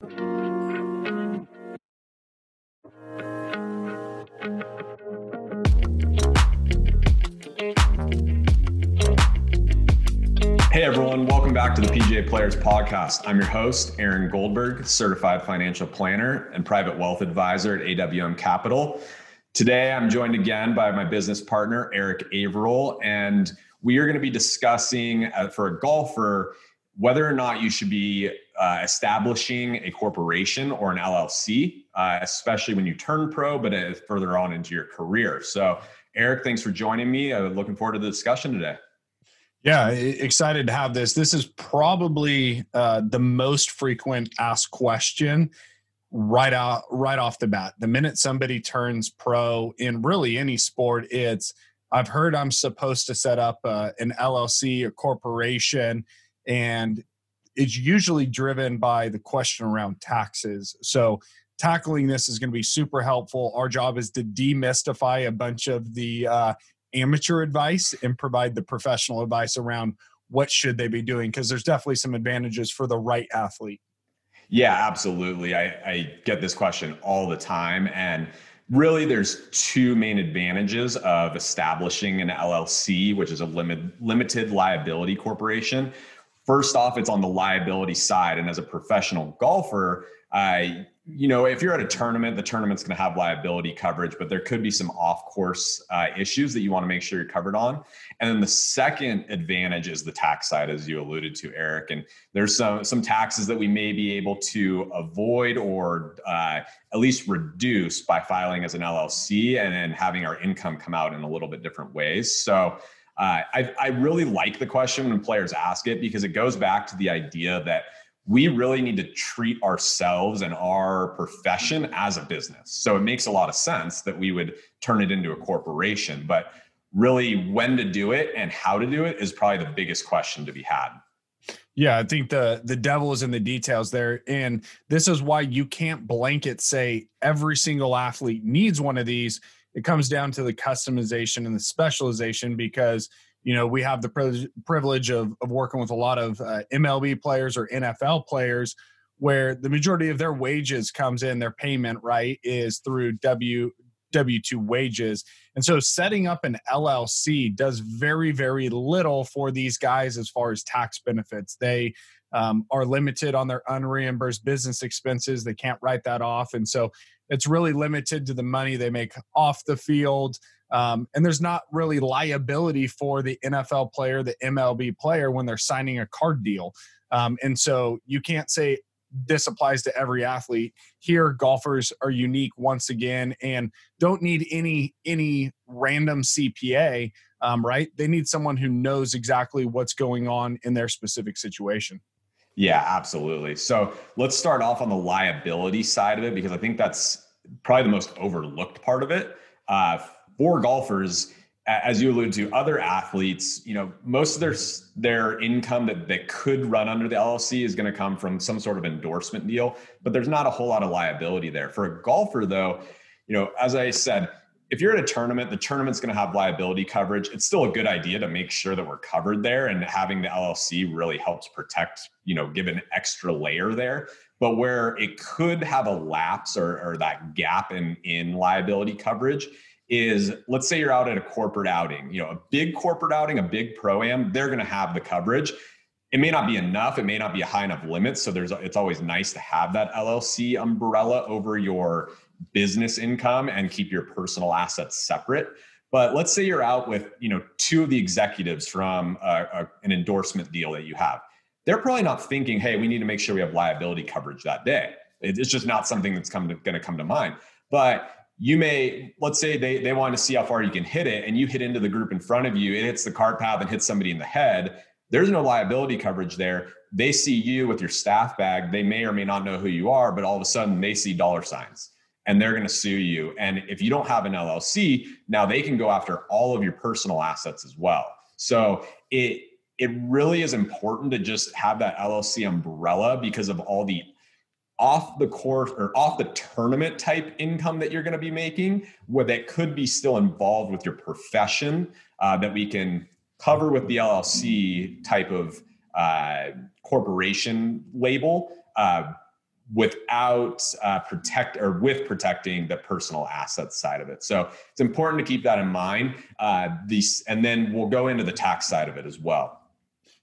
Hey everyone, welcome back to the PGA Players Podcast. I'm your host, Aaron Goldberg, certified financial planner and private wealth advisor at AWM Capital. Today, I'm joined again by my business partner, Eric Averill, and we are going to be discussing uh, for a golfer whether or not you should be uh, establishing a corporation or an LLC, uh, especially when you turn pro, but uh, further on into your career. So, Eric, thanks for joining me. I'm looking forward to the discussion today. Yeah, excited to have this. This is probably uh, the most frequent asked question right out right off the bat. The minute somebody turns pro in really any sport, it's I've heard I'm supposed to set up uh, an LLC, a corporation, and it's usually driven by the question around taxes. So tackling this is going to be super helpful. Our job is to demystify a bunch of the uh, amateur advice and provide the professional advice around what should they be doing because there's definitely some advantages for the right athlete yeah absolutely I, I get this question all the time and really there's two main advantages of establishing an llc which is a limit, limited liability corporation first off it's on the liability side and as a professional golfer I you know, if you're at a tournament, the tournament's going to have liability coverage, but there could be some off course uh, issues that you want to make sure you're covered on. And then the second advantage is the tax side, as you alluded to, Eric. And there's some, some taxes that we may be able to avoid or uh, at least reduce by filing as an LLC and then having our income come out in a little bit different ways. So, uh, I, I really like the question when players ask it because it goes back to the idea that we really need to treat ourselves and our profession as a business. So it makes a lot of sense that we would turn it into a corporation, but really when to do it and how to do it is probably the biggest question to be had. Yeah, I think the the devil is in the details there and this is why you can't blanket say every single athlete needs one of these. It comes down to the customization and the specialization because you know, we have the privilege of, of working with a lot of uh, MLB players or NFL players where the majority of their wages comes in, their payment, right, is through W W 2 wages. And so setting up an LLC does very, very little for these guys as far as tax benefits. They um, are limited on their unreimbursed business expenses. They can't write that off. And so it's really limited to the money they make off the field. Um, and there's not really liability for the NFL player, the MLB player when they're signing a card deal. Um, and so you can't say this applies to every athlete. Here, golfers are unique once again and don't need any any random CPA, um, right? They need someone who knows exactly what's going on in their specific situation. Yeah, absolutely. So let's start off on the liability side of it because I think that's probably the most overlooked part of it. Uh, for golfers, as you alluded to, other athletes, you know, most of their their income that that could run under the LLC is going to come from some sort of endorsement deal, but there's not a whole lot of liability there. For a golfer, though, you know, as I said, if you're at a tournament, the tournament's going to have liability coverage. It's still a good idea to make sure that we're covered there, and having the LLC really helps protect, you know, give an extra layer there. But where it could have a lapse or, or that gap in in liability coverage is let's say you're out at a corporate outing, you know, a big corporate outing, a big pro am, they're going to have the coverage. It may not be enough, it may not be a high enough limit, so there's it's always nice to have that LLC umbrella over your business income and keep your personal assets separate. But let's say you're out with, you know, two of the executives from a, a, an endorsement deal that you have. They're probably not thinking, "Hey, we need to make sure we have liability coverage that day." It's just not something that's come going to come to mind. But you may let's say they they want to see how far you can hit it and you hit into the group in front of you it hits the cart path and hits somebody in the head there's no liability coverage there they see you with your staff bag they may or may not know who you are but all of a sudden they see dollar signs and they're going to sue you and if you don't have an llc now they can go after all of your personal assets as well so it it really is important to just have that llc umbrella because of all the off the course or off the tournament type income that you're going to be making, where that could be still involved with your profession uh, that we can cover with the LLC type of uh, corporation label. Uh, without uh, protect or with protecting the personal assets side of it. So it's important to keep that in mind. Uh, these, and then we'll go into the tax side of it as well.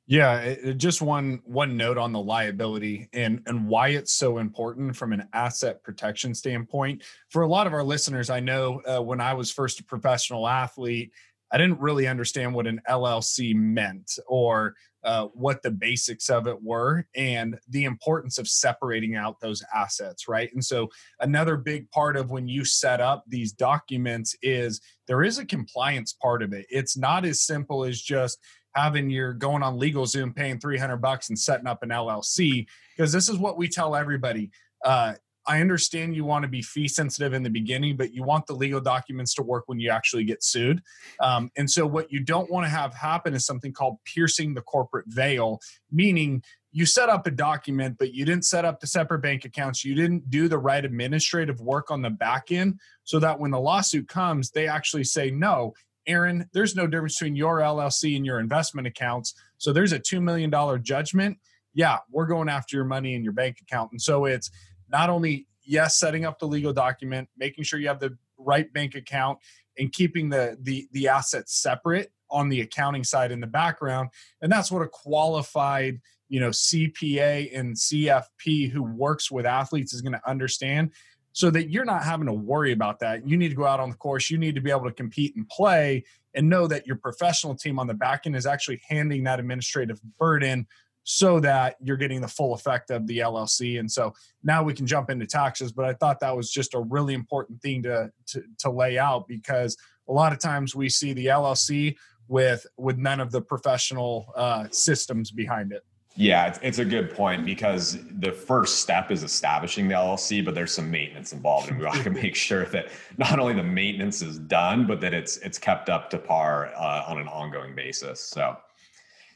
Yeah, it, just one one note on the liability and and why it's so important from an asset protection standpoint. For a lot of our listeners, I know uh, when I was first a professional athlete, I didn't really understand what an LLC meant or uh, what the basics of it were and the importance of separating out those assets, right? And so, another big part of when you set up these documents is there is a compliance part of it. It's not as simple as just having your going on LegalZoom, paying 300 bucks and setting up an LLC, because this is what we tell everybody. Uh, I understand you want to be fee sensitive in the beginning, but you want the legal documents to work when you actually get sued. Um, and so, what you don't want to have happen is something called piercing the corporate veil, meaning you set up a document, but you didn't set up the separate bank accounts. You didn't do the right administrative work on the back end so that when the lawsuit comes, they actually say, no, Aaron, there's no difference between your LLC and your investment accounts. So there's a $2 million judgment. Yeah, we're going after your money in your bank account. And so it's not only, yes, setting up the legal document, making sure you have the right bank account and keeping the, the, the assets separate on the accounting side in the background. And that's what a qualified, you know, CPA and CFP who works with athletes is going to understand so that you're not having to worry about that. You need to go out on the course, you need to be able to compete and play and know that your professional team on the back end is actually handing that administrative burden so that you're getting the full effect of the LLC. And so now we can jump into taxes, but I thought that was just a really important thing to to, to lay out because a lot of times we see the LLC with with none of the professional uh, systems behind it. Yeah, it's, it's a good point because the first step is establishing the LLC, but there's some maintenance involved, and we want to make sure that not only the maintenance is done, but that it's it's kept up to par uh, on an ongoing basis. So,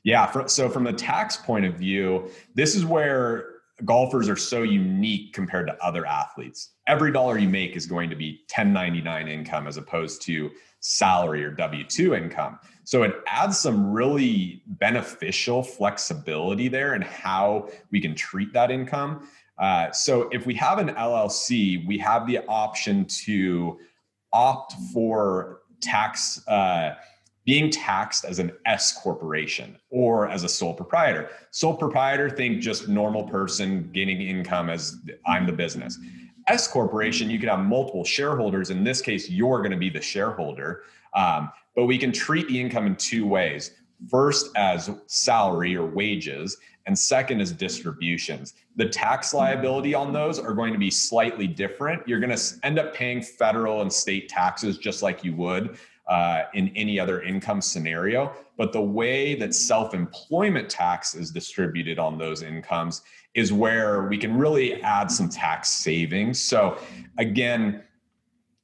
yeah, so from the tax point of view, this is where golfers are so unique compared to other athletes. Every dollar you make is going to be 1099 income as opposed to salary or W 2 income. So it adds some really beneficial flexibility there and how we can treat that income. Uh, so if we have an LLC, we have the option to opt for tax. Uh, being taxed as an S corporation or as a sole proprietor. Sole proprietor, think just normal person gaining income as I'm the business. S corporation, you could have multiple shareholders. In this case, you're going to be the shareholder. Um, but we can treat the income in two ways first as salary or wages, and second as distributions. The tax liability on those are going to be slightly different. You're going to end up paying federal and state taxes just like you would uh, in any other income scenario. But the way that self employment tax is distributed on those incomes is where we can really add some tax savings. So, again,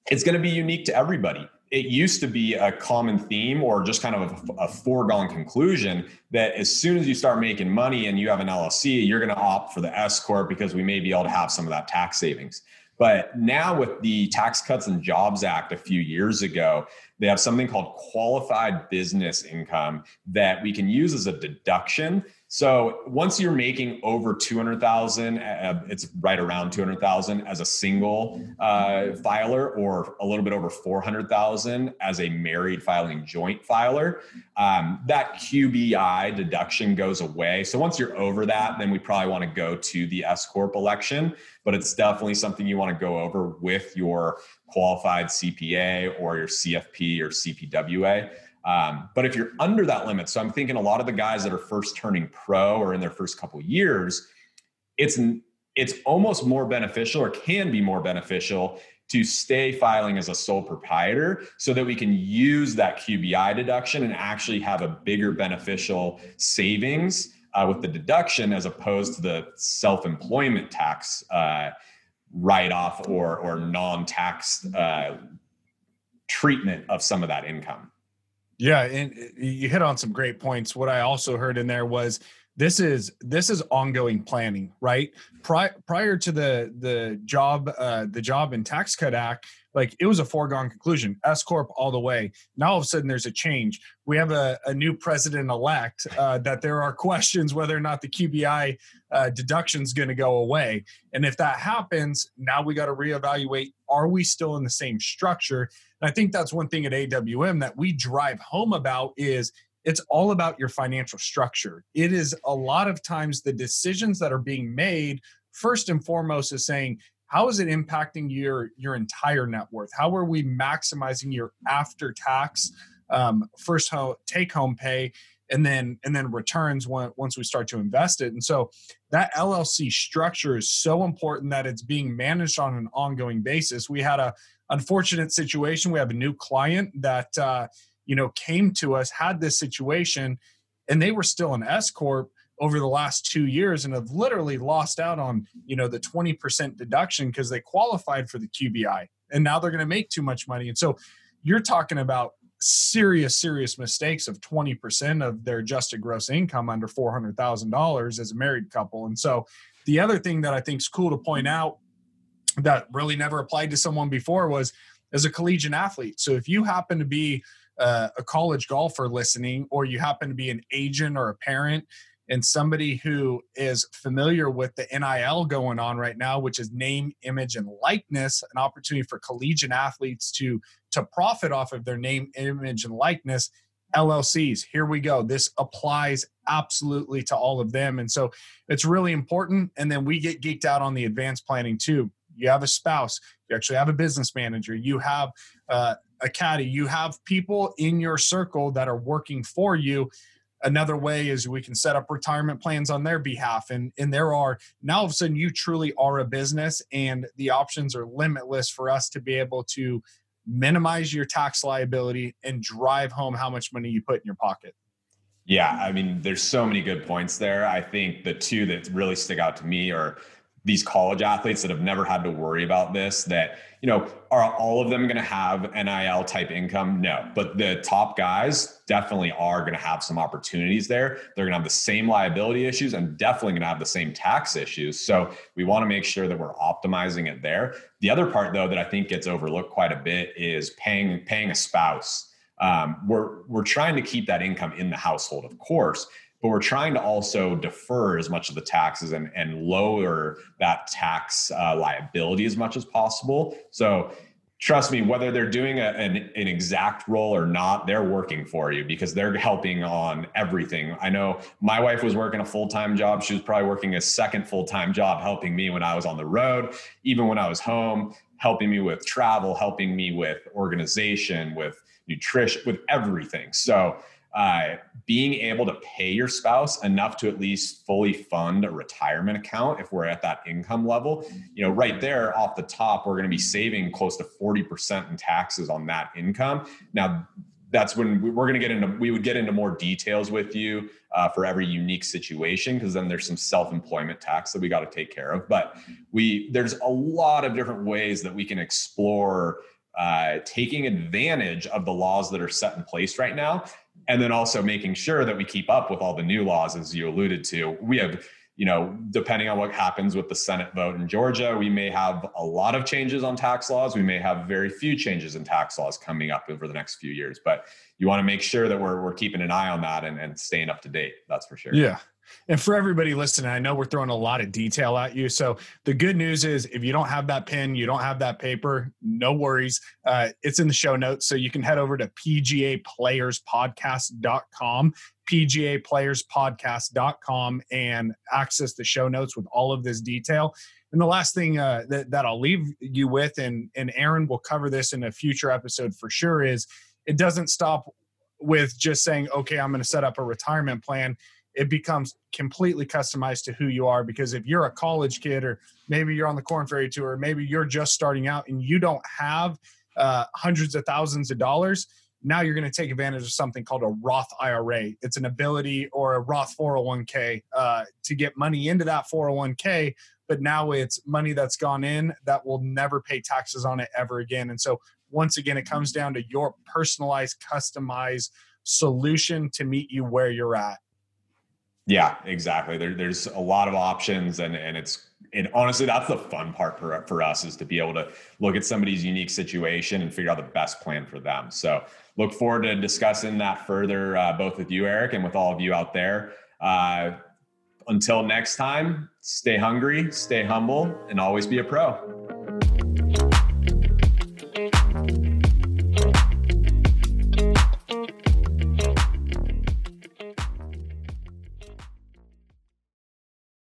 it's going to be unique to everybody. It used to be a common theme or just kind of a, a, foregone conclusion that as soon as you start making money and you have an LLC, you're going to opt for the S Corp because we may be able to have some of that tax savings. But now, with the Tax Cuts and Jobs Act a few years ago, they have something called qualified business income that we can use as a deduction so once you're making over 200,000, uh, it's right around 200,000 as a single uh, filer or a little bit over 400,000 as a married filing joint filer. Um, that QBI deduction goes away. So once you're over that, then we probably want to go to the S Corp election, but it's definitely something you want to go over with your qualified CPA or your CFP or CPWA. Um, but if you're under that limit, so I'm thinking a lot of the guys that are first turning pro or in their first couple years, it's it's almost more beneficial or can be more beneficial to stay filing as a sole proprietor so that we can use that QBI deduction and actually have a bigger beneficial savings uh, with the deduction as opposed to the self-employment tax uh, write-off or or non-tax uh, treatment of some of that income. Yeah, and you hit on some great points. What I also heard in there was this is this is ongoing planning right prior prior to the the job uh the job and tax cut act like it was a foregone conclusion s corp all the way. Now all of a sudden there's a change. We have a, a new president elect uh, that there are questions whether or not the qbi uh, deduction is going to go away. And if that happens now we got to reevaluate are we still in the same structure? And i think that's one thing at awm that we drive home about is it's all about your financial structure. It is a lot of times the decisions that are being made, first and foremost, is saying, how is it impacting your your entire net worth? How are we maximizing your after tax um, first home, take home pay? and then and then returns once we start to invest it and so that llc structure is so important that it's being managed on an ongoing basis we had a unfortunate situation we have a new client that uh, you know, came to us, had this situation, and they were still an S corp over the last two years and have literally lost out on you know the 20% deduction because they qualified for the qbi and now they're going to make too much money. And so you're talking about serious serious mistakes of 20% of their adjusted gross income under $400000 as a married couple. And so the other thing that i think is cool to point out that really never applied to someone before was as a collegiate athlete. So if you happen to be uh, a college golfer listening, or you happen to be an agent or a parent and somebody who is familiar with the NIL going on right now, which is name, image, and likeness, an opportunity for collegiate athletes to to profit off of their name, image, and likeness. LLCs, here we go. This applies absolutely to all of them. And so it's really important. And then we get geeked out on the advanced planning too. You have a spouse, you actually have a business manager, you have uh, a caddy, you have people in your circle that are working for you. Another way is we can set up retirement plans on their behalf. And, and there are now all of a sudden you truly are a business and the options are limitless for us to be able to minimize your tax liability and drive home how much money you put in your pocket. Yeah, I mean, there's so many good points there. I think the two that really stick out to me are these college athletes that have never had to worry about this that you know are all of them going to have nil type income? No. But the top guys definitely are going to have some opportunities there. They're going to have the same liability issues and definitely going to have the same tax issues. So we want to make sure that we're optimizing it there. The other part though that i think gets overlooked quite a bit is paying paying a spouse. Um, we're we're trying to keep that income in the household of course but we're trying to also defer as much of the taxes and, and lower that tax uh, liability as much as possible. So trust me, whether they're doing a, an, an exact role or not, they're working for you because they're helping on everything. I know my wife was working a full time job. She was probably working a second full time job helping me when I was on the road, even when I was home, helping me with travel, helping me with organization, with nutrition, with everything. So, uh, being able to pay your spouse enough to at least fully fund a retirement account if we're at that income level you know right there off the top we're going to be saving close to 40% in taxes on that income. Now that's when we're going to get into we would get into more details with you uh, for every unique situation because then there's some self-employment tax that we got to take care of. But we there's a lot of different ways that we can explore uh, taking advantage of the laws that are set in place right now and then also making sure that we keep up with all the new laws as you alluded to. We have you know depending on what happens with the senate vote in georgia we may have a lot of changes on tax laws. We may have very few changes in tax laws coming up over the next few years. But you want to make sure that we're, we're keeping an eye on that and, and staying up to date that's for sure. Yeah and for everybody listening, I know we're throwing a lot of detail at you. So the good news is if you don't have that pen, you don't have that paper, no worries. Uh, it's in the show notes. So you can head over to pgaplayerspodcast.com, pgaplayerspodcast.com and access the show notes with all of this detail. And the last thing uh, that, that I'll leave you with, and, and Aaron will cover this in a future episode for sure, is it doesn't stop with just saying, okay, I'm going to set up a retirement plan it becomes completely customized to who you are because if you're a college kid or maybe you're on the Korn Ferry tour maybe you're just starting out and you don't have uh, hundreds of thousands of dollars now you're going to take advantage of something called a roth ira it's an ability or a roth 401k uh, to get money into that 401k but now it's money that's gone in that will never pay taxes on it ever again. And so once again it comes down to your personalized customized solution to meet you where you're at Yeah, exactly. There, there's a lot of options, and and it's and honestly, that's the fun part for for us is to be able to look at somebody's unique situation and figure out the best plan for them. So look forward to discussing that further, uh, both with you, Eric, and with all of you out there. Uh, until next time, stay hungry, stay humble, and always be a pro.